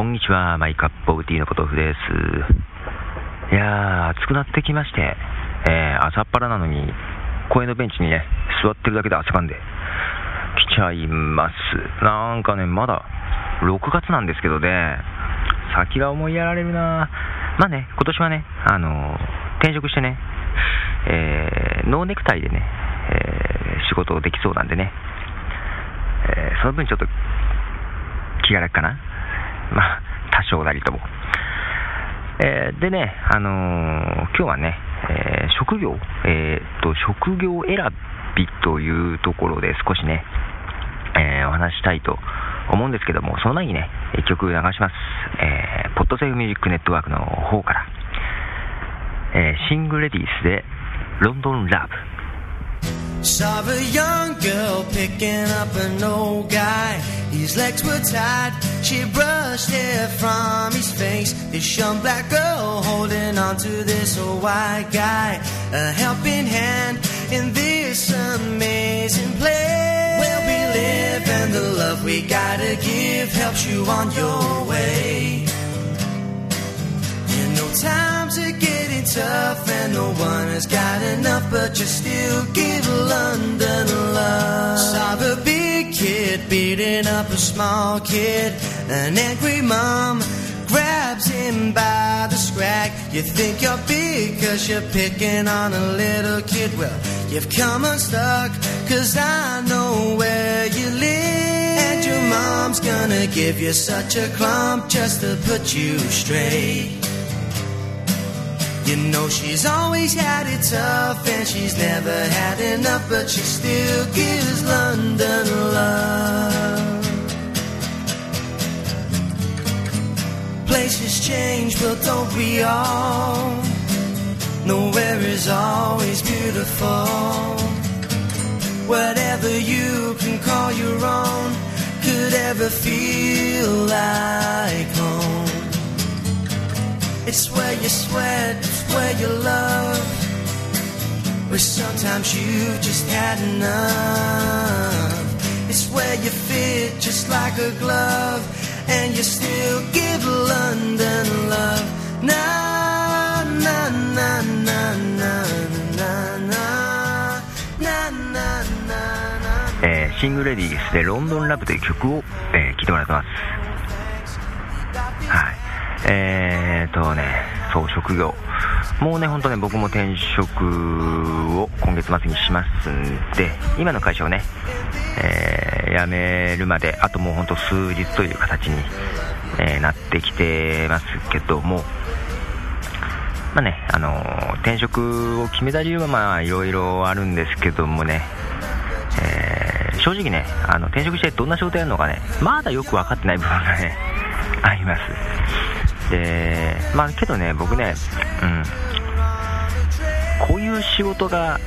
こんにちは、マイカップオブティーのポトフです。いやー、暑くなってきまして、えー、朝っぱらなのに、公園のベンチにね、座ってるだけで汗かんで、来ちゃいます。なんかね、まだ、6月なんですけどね、先が思いやられるなまあね、今年はね、あのー、転職してね、えー、ノーネクタイでね、えー、仕事できそうなんでね、えその分ちょっと気が楽かな。まあ、多少なりとも。えー、でね、あのー、今日はね、えー、職業、えー、と、職業選びというところで少しね、えお話したいと思うんですけども、その前にね、一曲流します。えポッドセーフミュージックネットワークの方から、えシングレディースで、ロンドンラブ。His legs were tied, she brushed hair from his face. This young black girl holding on to this old white guy. A helping hand in this amazing place. Where we live and the love we gotta give helps you on your way. In no times are getting tough and no one has got enough, but you still give London love. Big kid beating up a small kid, an angry mom grabs him by the scrag. You think you're big cause you're picking on a little kid. Well, you've come unstuck cause I know where you live. And your mom's gonna give you such a clump just to put you straight. You know she's always had it tough and she's never had enough, but she still gives London love. Places change, but don't we all? Nowhere is always beautiful. Whatever you can call your own could ever feel like home. It's where you sweat, where you love. Where sometimes you've just had enough. It's where you fit just like a glove. And you still give London love. Na na na na na na na na na na えー、シングレディースでロンドンラブという曲を、えー、聴いてもらってます。はい。えーとね、そう、職業。もうね、ほんとね、僕も転職を今月末にしますんで、今の会社をね、えー、辞めるまで、あともうほんと数日という形に、えー、なってきてますけども、まあね、あのー、転職を決めた理由はまあいろいろあるんですけどもね、え、正直ね、あの転職してどんな仕事やるのかね、まだよく分かってない部分がね、あります。で、まあけどね、僕ね、うん、こういう仕事が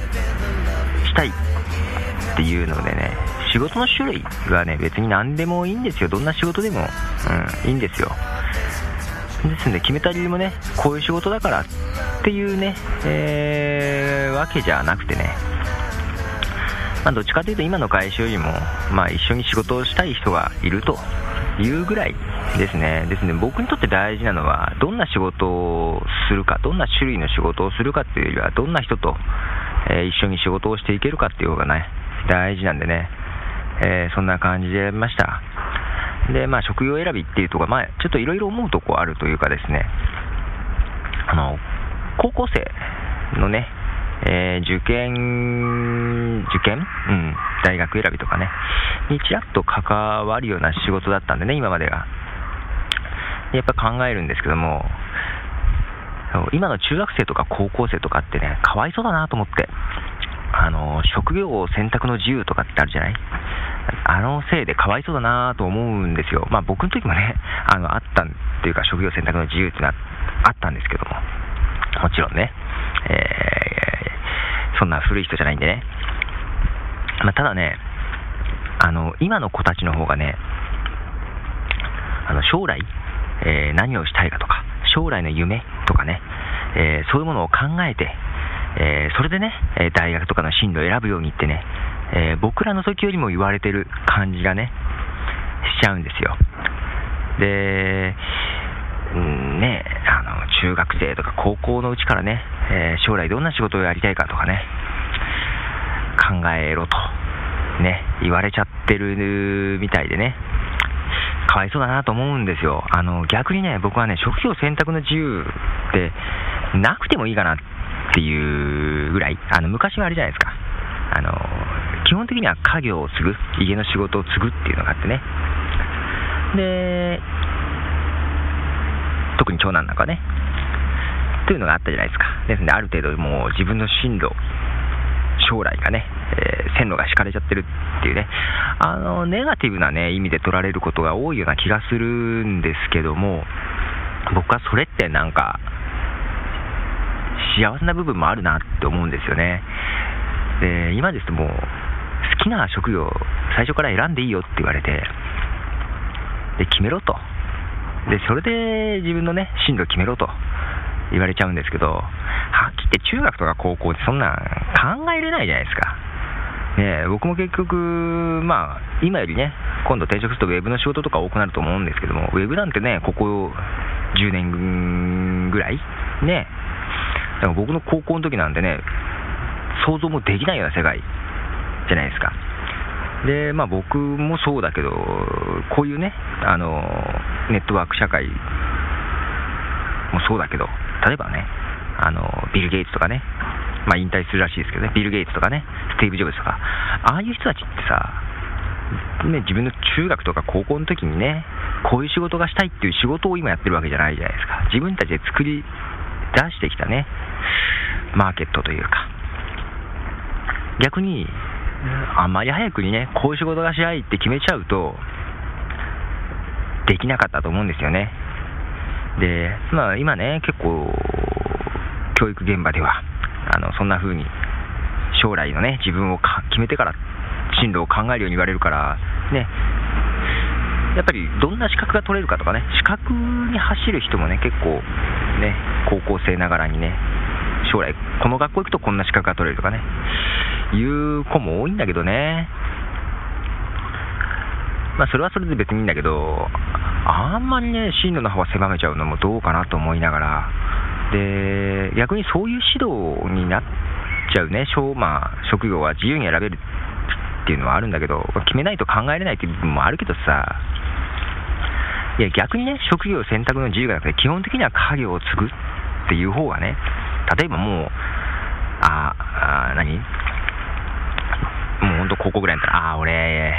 したいっていうのでね、仕事の種類はね、別に何でもいいんですよ。どんな仕事でも、うん、いいんですよ。ですんで、決めた理由もね、こういう仕事だからっていうね、えー、わけじゃなくてね、まあ、どっちかというと今の会社よりも、まあ、一緒に仕事をしたい人がいるというぐらいですね。ですね、僕にとって大事なのは、どんな仕事をするか、どんな種類の仕事をするかっていうよりは、どんな人と、えー、一緒に仕事をしていけるかっていう方がね、大事なんでね、えー、そんな感じでやりました。で、まあ、職業選びっていうとこまあ、ちょっといろいろ思うとこあるというかですね、あの、高校生のね、えー、受験、受験？うん、大学選びとかね、にちらっと関わるような仕事だったんでね、今までが。やっぱ考えるんですけども、今の中学生とか高校生とかってね、かわいそうだなと思って、あの、職業を選択の自由とかってあるじゃない？あのせいでかわいそうだなと思うんですよ。まあ僕の時もね、あの、あったっていうか職業選択の自由っていうのはあったんですけども、もちろんね、えー、そんな古い人じゃないんでね。まあただね、あの、今の子たちの方がね、あの、将来、えー、何をしたいかとか、将来の夢とかね、えー、そういうものを考えて、えー、それでね、え大学とかの進路を選ぶようにってね、え僕らの時よりも言われてる感じがね、しちゃうんですよ。で、うんね、あの中学生とか高校のうちからね、えー、将来どんな仕事をやりたいかとかね、考えろと、ね、言われちゃってるみたいでね、かわいそうだなと思うんですよ。あの逆にね、僕はね、職業選択の自由ってなくてもいいかなっていうぐらい、あの昔はあれじゃないですか。あの基本的には家業を継ぐ、家の仕事を継ぐっていうのがあってね。で、特に長男なんかね、というのがあったじゃないですか。ですので、ある程度もう自分の進路、将来がね、えー、線路が敷かれちゃってるっていうね、あの、ネガティブなね、意味で取られることが多いような気がするんですけども、僕はそれってなんか、幸せな部分もあるなって思うんですよね。で、今ですともう、好きな職業、最初から選んでいいよって言われて、で、決めろと。で、それで自分のね、進路決めろと言われちゃうんですけど、はっきり言って中学とか高校ってそんなん考えれないじゃないですか。ね、僕も結局、まあ、今よりね、今度転職するとウェブの仕事とか多くなると思うんですけども、ウェブなんてね、ここ10年ぐらいね、だから僕の高校の時なんてね、想像もできないような世界じゃないですか。で、まあ僕もそうだけど、こういうね、あの、ネットワーク社会もそうだけど、例えばね、あの、ビル・ゲイツとかね、まあ引退するらしいですけどね、ビル・ゲイツとかね、スティーブ・ジョブズとか、ああいう人たちってさ、ね、自分の中学とか高校の時にね、こういう仕事がしたいっていう仕事を今やってるわけじゃないじゃないですか。自分たちで作り出してきたね、マーケットというか、逆に、あんまり早くにね、こういう仕事がしたいって決めちゃうと、できなかったと思うんですよね。で、まあ今ね、結構、教育現場では、あの、そんな風に、将来のね、自分を決めてから進路を考えるように言われるから、ね、やっぱりどんな資格が取れるかとかね、資格に走る人もね、結構ね、高校生ながらにね、将来、この学校行くとこんな資格が取れるとかね、いう子も多いんだけどね、まあ、それはそれで別にいいんだけど、あんまりね、進路の幅狭めちゃうのもどうかなと思いながら、で、逆にそういう指導になっちゃうね、まあ、職業は自由に選べるっていうのはあるんだけど、決めないと考えれないっていう部分もあるけどさ、いや、逆にね、職業選択の自由がなくて、基本的には家業を継ぐっていう方がね、例えばもう、あ、あ何？もうほんと高校ぐらいだったら、ああ、俺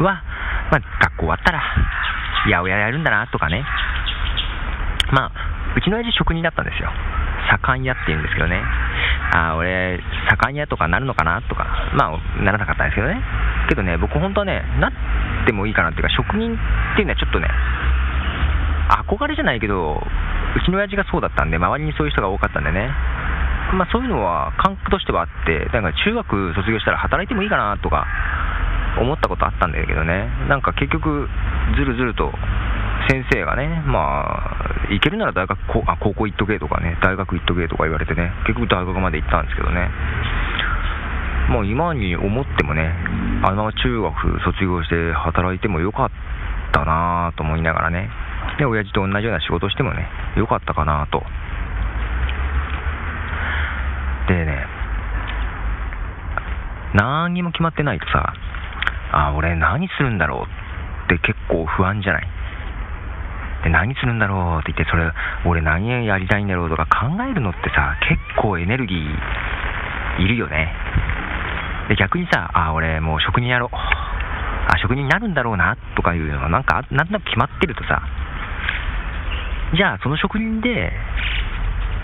は、まあ、学校終わったら、八百屋やるんだなとかね、まあ、うちの親父職人だったんですよ。左官屋って言うんですけどね。ああ、俺、左官屋とかなるのかなとか、まあ、ならなかったんですけどね。けどね、僕本当はね、なってもいいかなっていうか、職人っていうのはちょっとね、憧れじゃないけど、うちの親父がそうだったんで、周りにそういう人が多かったんでね、まあ、そういうのは感覚としてはあって、だから中学卒業したら働いてもいいかなとか思ったことあったんだけどね、なんか結局、ずるずると先生がね、まあ、行けるなら大学こあ高校行っとけとかね、大学行っとけとか言われてね、結局大学まで行ったんですけどね、もう今に思ってもね、あのまま中学卒業して働いてもよかったなと思いながらね、で、親父と同じような仕事してもね、よかったかなと。でね、何にも決まってないとさ、あ、俺何するんだろうって結構不安じゃない？で、何するんだろうって言って、それ、俺何やりたいんだろうとか考えるのってさ、結構エネルギーいるよね。で、逆にさ、あ、俺もう職人やろう。あ、職人になるんだろうなとかいうのがなんか、なんとなく決まってるとさ、じゃあその職人で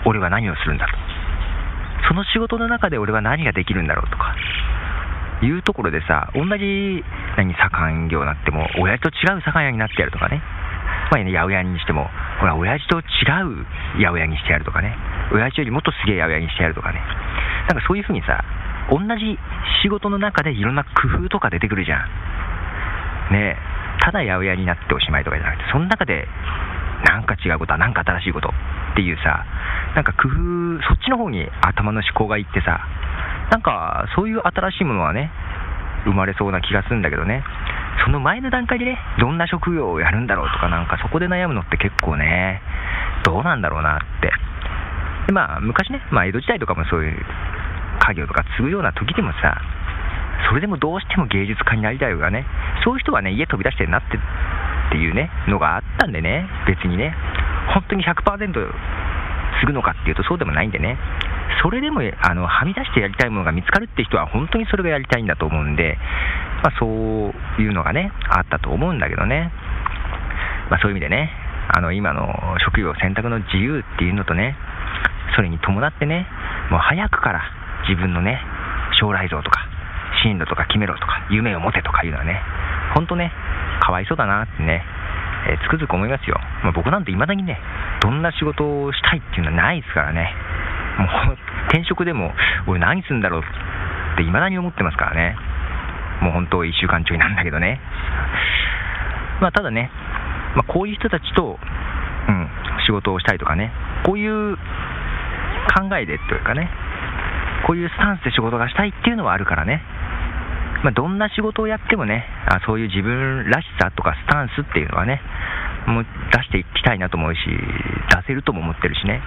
俺は何をするんだと。その仕事の中で俺は何ができるんだろうとか、いうところでさ、同じ、何、左官業になっても、親父と違う左官屋になってやるとかね。まあね、八百屋にしても、ほら、親父と違う八百屋にしてやるとかね。親父よりもっとすげえ八百屋にしてやるとかね。なんかそういう風にさ、同じ仕事の中でいろんな工夫とか出てくるじゃん。ねえ、ただ八百屋になっておしまいとかじゃなくて、その中でなんか違うことは、なんか新しいことっていうさ、なんか工夫、そっちの方に頭の思考がいってさ、なんかそういう新しいものはね、生まれそうな気がするんだけどね、その前の段階でね、どんな職業をやるんだろうとか、なんかそこで悩むのって結構ね、どうなんだろうなって。でまあ、昔ね、まあ、江戸時代とかもそういう家業とか継ぐような時でもさ、それでもどうしても芸術家になりたいとかね、そういう人はね、家飛び出してなってっていうね、のがあったんでね、別にね、本当に100%継ぐのかっていうとそうでもないんでね、それでもあのはみ出してやりたいものが見つかるって人は本当にそれがやりたいんだと思うんで、まあ、そういうのがね、あったと思うんだけどね、まあ、そういう意味でね、あの今の職業選択の自由っていうのとね、それに伴ってね、もう早くから自分のね、将来像とか、進路とか決めろとか、夢を持てとかいうのはね、本当ね、かわいそうだなってね、え、つくづく思いますよ。まあ、僕なんて未だにね、どんな仕事をしたいっていうのはないですからね。もう、転職でも、俺何するんだろうって未だに思ってますからね。もう本当1週間ちょいなんだけどね。まあ、ただね、まあ、こういう人たちと、うん、仕事をしたいとかね、こういう考えでというかね、こういうスタンスで仕事がしたいっていうのはあるからね、まあ、どんな仕事をやってもねあ、そういう自分らしさとかスタンスっていうのはね、もう出していきたいなと思うし、出せるとも思ってるしね。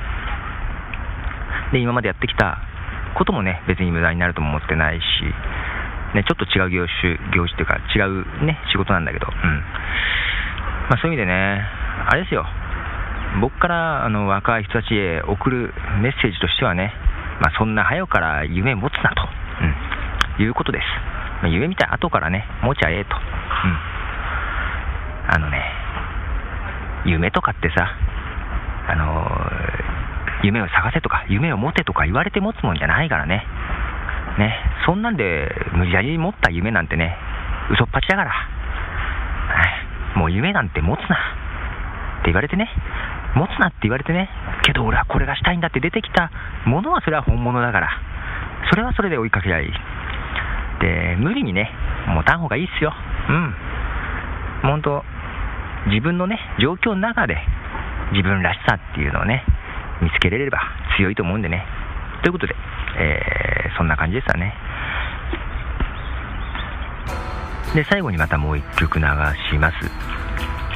で、今までやってきたこともね、別に無駄になるとも思ってないし、ね、ちょっと違う業種、業種っていうか、違うね、仕事なんだけど、うん。まあ、そういう意味でね、あれですよ、僕からあの若い人たちへ送るメッセージとしてはね、まあ、そんな早から夢持つなと、うん、いうことです。まあ、夢みたい後からね、持ちゃええと。うん。あのね、夢とかってさ、夢を探せとか、夢を持てとか言われて持つもんじゃないからね。ね、そんなんで無理やり持った夢なんてね、嘘っぱちだから。もう夢なんて持つな。って言われてね、持つなって言われてね、けど俺はこれがしたいんだって出てきたものはそれは本物だから、それはそれで追いかけりゃいい。で、無理にね、持たん方がいいっすよ。うん。本当、自分のね、状況の中で自分らしさっていうのをね、見つけられれば強いと思うんでね。ということで、えー、そんな感じですよね。で、最後にまたもう一曲流します。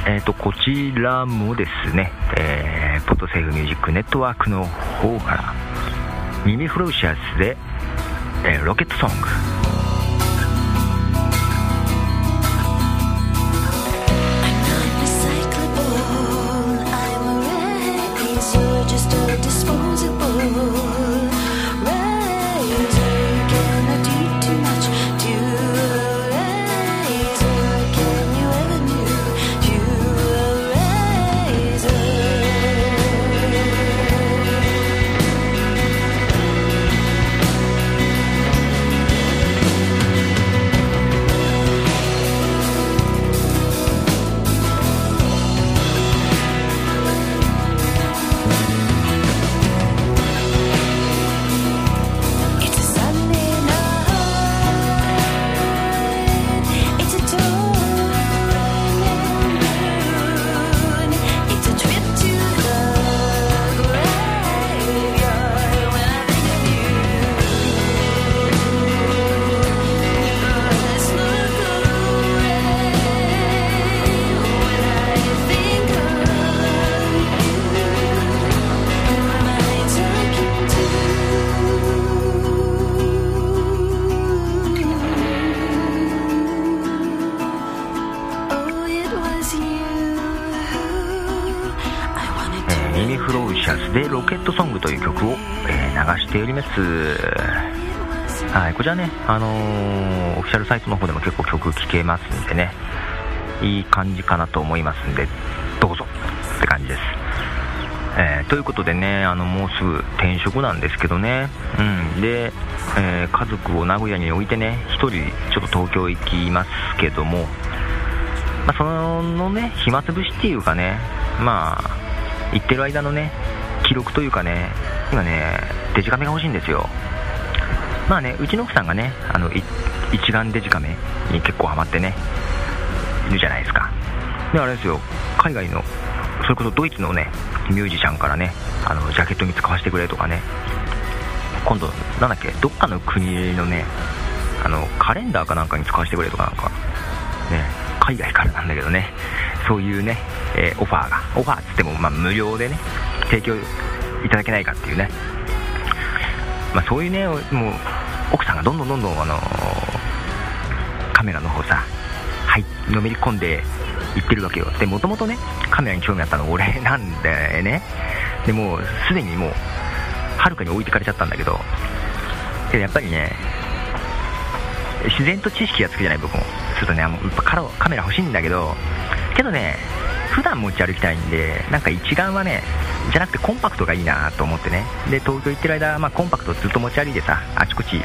えーと、こちらもですね、えー、ポッドセーフミュージックネットワークの方から、ミミフローシャスで、えー、ロケットソング。ミニフローシャスでロケットソングという曲を、えー、流しております。はい、こちらね、あのー、オフィシャルサイトの方でも結構曲聴けますんでね、いい感じかなと思いますんで、どうぞって感じです。えー、ということでね、あのもうすぐ転職なんですけどね、うん、で、え、家族を名古屋に置いてね、1人ちょっと東京行きますけども、まあ、そのね、暇つぶしっていうかね、まあ、行ってる間のね、記録というかね、今ね、デジカメが欲しいんですよ。まあね、うちの奥さんがね、あの一眼デジカメに結構ハマってね、いるじゃないですか。で、あれですよ、海外の、それこそドイツのね、ミュージシャンからね、あのジャケットに使わせてくれとかね、今度、なんだっけ、どっかの国のね、あのカレンダーかなんかに使わせてくれとかなんか、ね、海外からなんだけどねそういうね、えー、オファーがオファーっつってもまあ無料でね提供いただけないかっていうね。まあ、そういうねもう奥さんがどんどんどんどんあのカメラの方さはいのめり込んでいってるわけよ。でもともとねカメラに興味あったの俺なんでね。でもうすでにもうはるかに置いてかれちゃったんだけどけどやっぱりね自然と知識がつくじゃない僕も。するとねやっぱカメラ欲しいんだけどけどね普段持ち歩きたいんでなんか一眼はねじゃなくてコンパクトがいいなと思ってね。で東京行ってる間、まあ、コンパクトずっと持ち歩いてさあちこち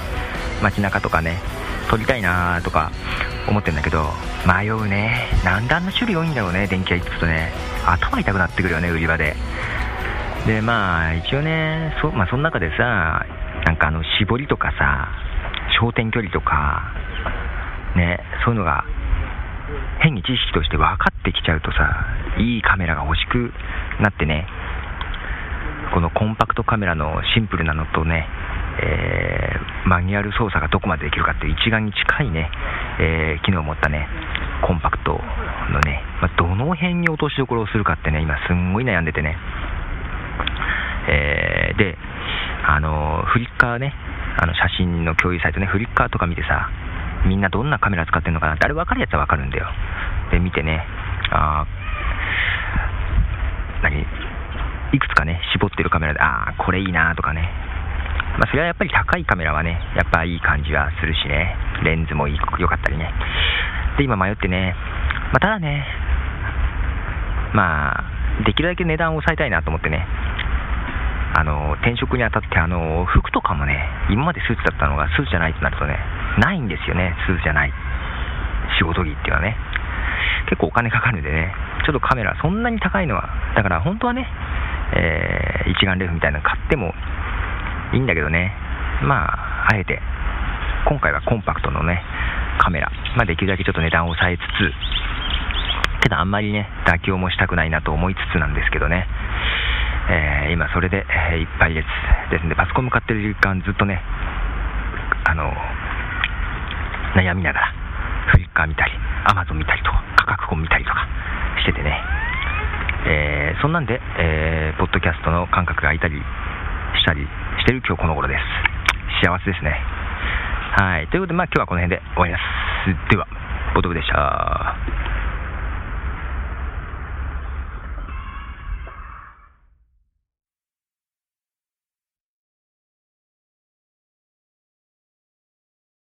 街中とかね撮りたいなとか思ってるんだけど迷うね。なんであんな種類多いんだろうね電気屋行くとね。頭痛くなってくるよね売り場で。でまあ一応ねそ,、まあ、その中でさなんかあの絞りとかさ焦点距離とかねそういうのが変に知識として分かってきちゃうとさいいカメラが欲しくなってね。このコンパクトカメラのシンプルなのとね、えー、マニュアル操作がどこまでできるかっていう一眼に近いね、えー、機能を持ったねコンパクトのね、まあ、どの辺に落としどころをするかってね今すんごい悩んでてね、えー、であのフリッカーねあの写真の共有サイトねフリッカーとか見てさみんなどんなカメラ使ってるのかな？ってあれ分かるやつは分かるんだよで見てねあ何？いくつかね、絞ってるカメラで、ああ、これいいなとかね。まあ、それはやっぱり高いカメラはね、やっぱいい感じはするしね。レンズも良かったりね。で、今迷ってね、まあ、ただね、まあ、できるだけ値段を抑えたいなと思ってね、あの、転職にあたって、あの、服とかもね、今までスーツだったのがスーツじゃないとなるとね、ないんですよね、スーツじゃない。仕事着っていうのはね。結構お金かかるんでね、ちょっとカメラそんなに高いのは、だから本当はね、えー、一眼レフみたいなの買ってもいいんだけどね、まあ、あえて、今回はコンパクトのね、カメラ、まあ、できるだけちょっと値段を抑えつつ、けどあんまりね、妥協もしたくないなと思いつつなんですけどね、えー、今それで、えー、いっぱいです。ですので、パソコン向かってる時間ずっとね、あの、悩みながら、フリッカー見たり、アマゾン見たりとか、価格コン見たりとかしててね、えー、そんなんで、えー、ポッドキャストの感覚が空いたりしたりしてる今日この頃です。幸せですね。はい。ということで、まあ今日はこの辺で終わります。では、ボトムでした。